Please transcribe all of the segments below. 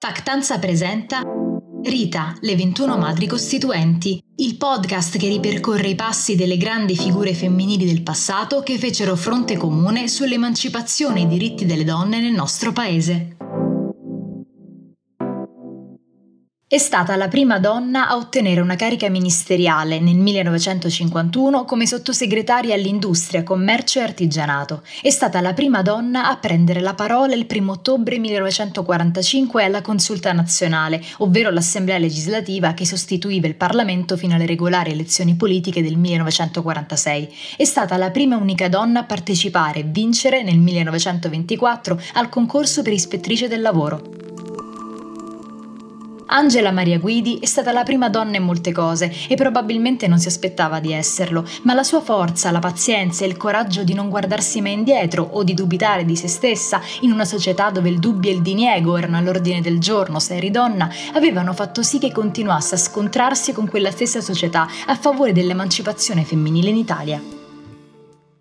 Factanza presenta Rita, le 21 madri costituenti, il podcast che ripercorre i passi delle grandi figure femminili del passato che fecero fronte comune sull'emancipazione e i diritti delle donne nel nostro paese. È stata la prima donna a ottenere una carica ministeriale nel 1951 come sottosegretaria all'industria, commercio e artigianato. È stata la prima donna a prendere la parola il 1 ottobre 1945 alla Consulta nazionale, ovvero l'Assemblea legislativa che sostituiva il Parlamento fino alle regolari elezioni politiche del 1946. È stata la prima e unica donna a partecipare e vincere nel 1924 al concorso per ispettrice del lavoro. Angela Maria Guidi è stata la prima donna in molte cose e probabilmente non si aspettava di esserlo, ma la sua forza, la pazienza e il coraggio di non guardarsi mai indietro o di dubitare di se stessa in una società dove il dubbio e il diniego erano all'ordine del giorno se eri donna, avevano fatto sì che continuasse a scontrarsi con quella stessa società a favore dell'emancipazione femminile in Italia.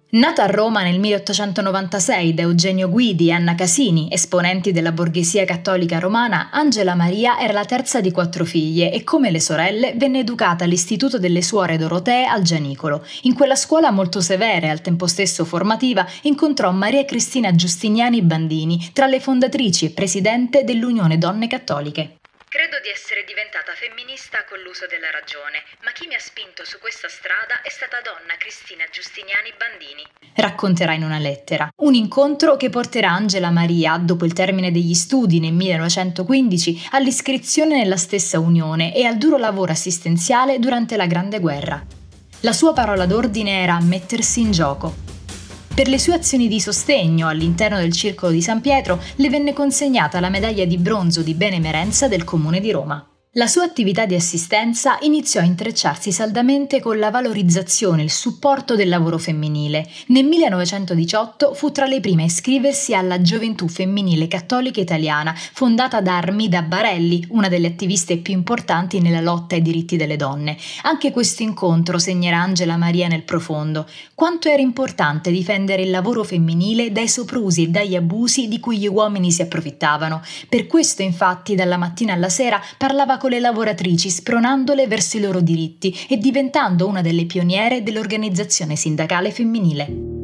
Nata a Roma nel 1896 da Eugenio Guidi e Anna Casini, esponenti della borghesia cattolica romana, Angela Maria era la terza di quattro figlie e come le sorelle venne educata all'Istituto delle Suore Dorotee al Gianicolo. In quella scuola molto severa e al tempo stesso formativa incontrò Maria Cristina Giustiniani Bandini, tra le fondatrici e presidente dell'Unione Donne Cattoliche. Credo di essere diventata femminista con l'uso della ragione, ma chi mi ha spinto su questa strada è stata donna Cristina Giustiniani Bandini. Racconterà in una lettera. Un incontro che porterà Angela Maria, dopo il termine degli studi nel 1915, all'iscrizione nella stessa unione e al duro lavoro assistenziale durante la Grande Guerra. La sua parola d'ordine era mettersi in gioco. Per le sue azioni di sostegno all'interno del Circolo di San Pietro le venne consegnata la medaglia di bronzo di benemerenza del Comune di Roma. La sua attività di assistenza iniziò a intrecciarsi saldamente con la valorizzazione e il supporto del lavoro femminile. Nel 1918 fu tra le prime a iscriversi alla Gioventù Femminile Cattolica Italiana, fondata da Armida Barelli, una delle attiviste più importanti nella lotta ai diritti delle donne. Anche questo incontro segnerà Angela Maria nel profondo. Quanto era importante difendere il lavoro femminile dai soprusi e dagli abusi di cui gli uomini si approfittavano. Per questo, infatti, dalla mattina alla sera parlava con con le lavoratrici spronandole verso i loro diritti e diventando una delle pioniere dell'organizzazione sindacale femminile.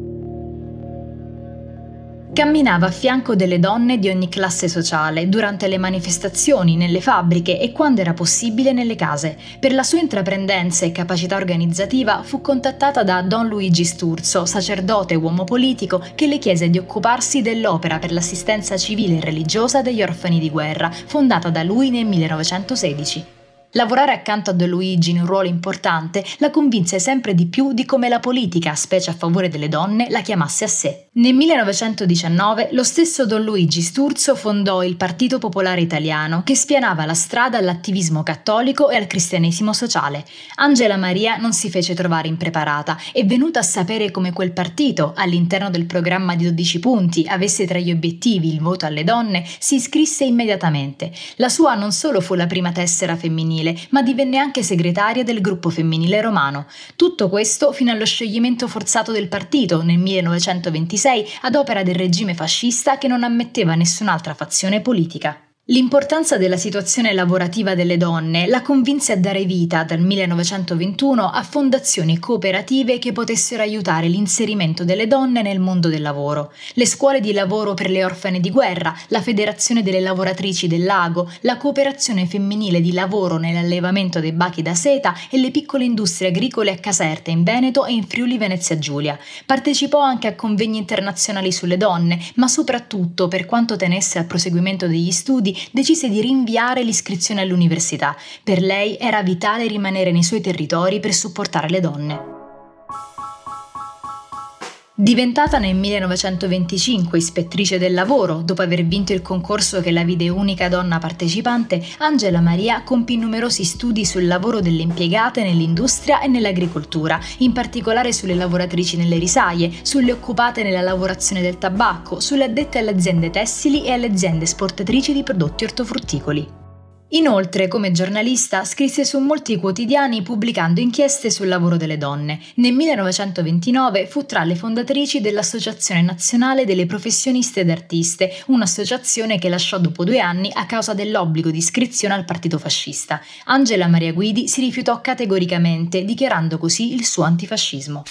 Camminava a fianco delle donne di ogni classe sociale, durante le manifestazioni, nelle fabbriche e quando era possibile nelle case. Per la sua intraprendenza e capacità organizzativa fu contattata da Don Luigi Sturzo, sacerdote e uomo politico, che le chiese di occuparsi dell'opera per l'assistenza civile e religiosa degli orfani di guerra, fondata da lui nel 1916. Lavorare accanto a Don Luigi in un ruolo importante la convinse sempre di più di come la politica, specie a favore delle donne, la chiamasse a sé. Nel 1919 lo stesso Don Luigi Sturzo fondò il Partito Popolare Italiano, che spianava la strada all'attivismo cattolico e al cristianesimo sociale. Angela Maria non si fece trovare impreparata e venuta a sapere come quel partito, all'interno del programma di 12 punti, avesse tra gli obiettivi il voto alle donne, si iscrisse immediatamente. La sua non solo fu la prima tessera femminile, femminile, ma divenne anche segretaria del gruppo femminile romano. Tutto questo fino allo scioglimento forzato del partito nel 1926 ad opera del regime fascista che non ammetteva nessun'altra fazione politica. L'importanza della situazione lavorativa delle donne la convinse a dare vita dal 1921 a fondazioni cooperative che potessero aiutare l'inserimento delle donne nel mondo del lavoro. Le scuole di lavoro per le orfane di guerra, la Federazione delle lavoratrici del lago, la cooperazione femminile di lavoro nell'allevamento dei bachi da seta e le piccole industrie agricole a Caserta in Veneto e in Friuli Venezia Giulia. Partecipò anche a convegni internazionali sulle donne, ma soprattutto per quanto tenesse al proseguimento degli studi decise di rinviare l'iscrizione all'università. Per lei era vitale rimanere nei suoi territori per supportare le donne. Diventata nel 1925 ispettrice del lavoro, dopo aver vinto il concorso che la vide unica donna partecipante, Angela Maria compì numerosi studi sul lavoro delle impiegate nell'industria e nell'agricoltura, in particolare sulle lavoratrici nelle risaie, sulle occupate nella lavorazione del tabacco, sulle addette alle aziende tessili e alle aziende esportatrici di prodotti ortofrutticoli. Inoltre, come giornalista, scrisse su molti quotidiani pubblicando inchieste sul lavoro delle donne. Nel 1929 fu tra le fondatrici dell'Associazione Nazionale delle Professioniste ed Artiste, un'associazione che lasciò dopo due anni a causa dell'obbligo di iscrizione al partito fascista. Angela Maria Guidi si rifiutò categoricamente, dichiarando così il suo antifascismo.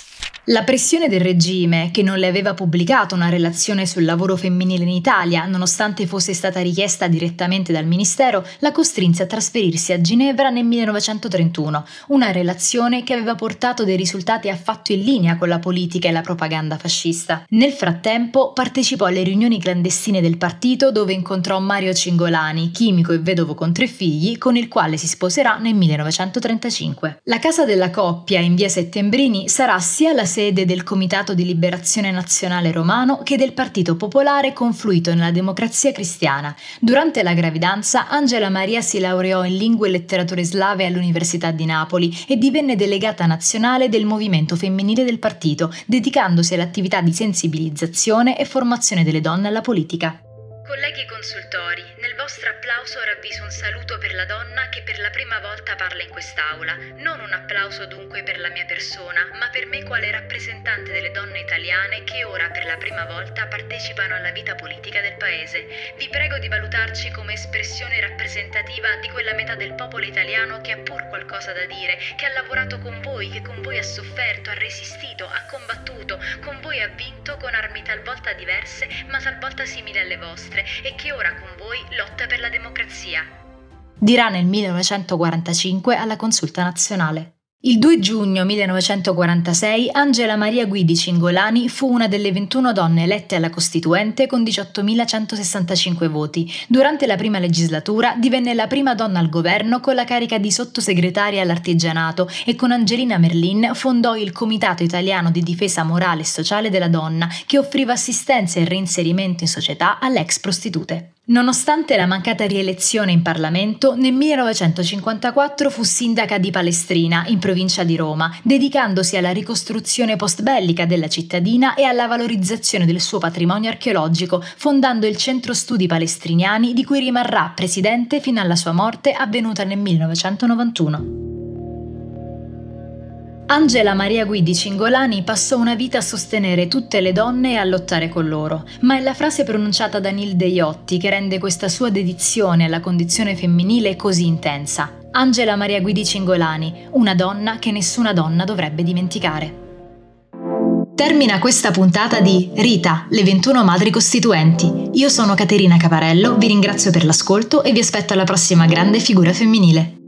La pressione del regime, che non le aveva pubblicato una relazione sul lavoro femminile in Italia, nonostante fosse stata richiesta direttamente dal Ministero, la costrinse a trasferirsi a Ginevra nel 1931, una relazione che aveva portato dei risultati affatto in linea con la politica e la propaganda fascista. Nel frattempo partecipò alle riunioni clandestine del partito dove incontrò Mario Cingolani, chimico e vedovo con tre figli, con il quale si sposerà nel 1935. La casa della coppia in via Settembrini sarà sia la sede del Comitato di Liberazione Nazionale Romano che del Partito Popolare confluito nella Democrazia Cristiana. Durante la gravidanza Angela Maria si laureò in lingue e letterature slave all'Università di Napoli e divenne delegata nazionale del movimento femminile del partito, dedicandosi all'attività di sensibilizzazione e formazione delle donne alla politica. Colleghi consultori, nel vostro applauso ravviso un saluto per la donna che per la prima volta parla in quest'Aula. Non un applauso dunque per la mia persona, ma per me quale rappresentante delle donne italiane che ora per la prima volta partecipano alla vita politica del Paese. Vi prego di valutarci come espressione rappresentativa di quella metà del popolo italiano che ha pur qualcosa da dire, che ha lavorato con voi, che con voi ha sofferto, ha resistito, ha combattuto, con voi ha vinto con armi talvolta diverse, ma talvolta simili alle vostre e che ora con voi lotta per la democrazia. Dirà nel 1945 alla Consulta nazionale. Il 2 giugno 1946 Angela Maria Guidi Cingolani fu una delle 21 donne elette alla Costituente con 18.165 voti. Durante la prima legislatura divenne la prima donna al governo con la carica di sottosegretaria all'artigianato e con Angelina Merlin fondò il Comitato Italiano di Difesa Morale e Sociale della Donna che offriva assistenza e reinserimento in società alle ex prostitute. Nonostante la mancata rielezione in Parlamento, nel 1954 fu sindaca di Palestrina, in provincia di Roma, dedicandosi alla ricostruzione post-bellica della cittadina e alla valorizzazione del suo patrimonio archeologico, fondando il Centro Studi Palestriniani di cui rimarrà presidente fino alla sua morte avvenuta nel 1991. Angela Maria Guidi Cingolani passò una vita a sostenere tutte le donne e a lottare con loro, ma è la frase pronunciata da Nilde Iotti che rende questa sua dedizione alla condizione femminile così intensa. Angela Maria Guidi Cingolani, una donna che nessuna donna dovrebbe dimenticare. Termina questa puntata di Rita, le 21 madri costituenti. Io sono Caterina Caparello, vi ringrazio per l'ascolto e vi aspetto alla prossima grande figura femminile.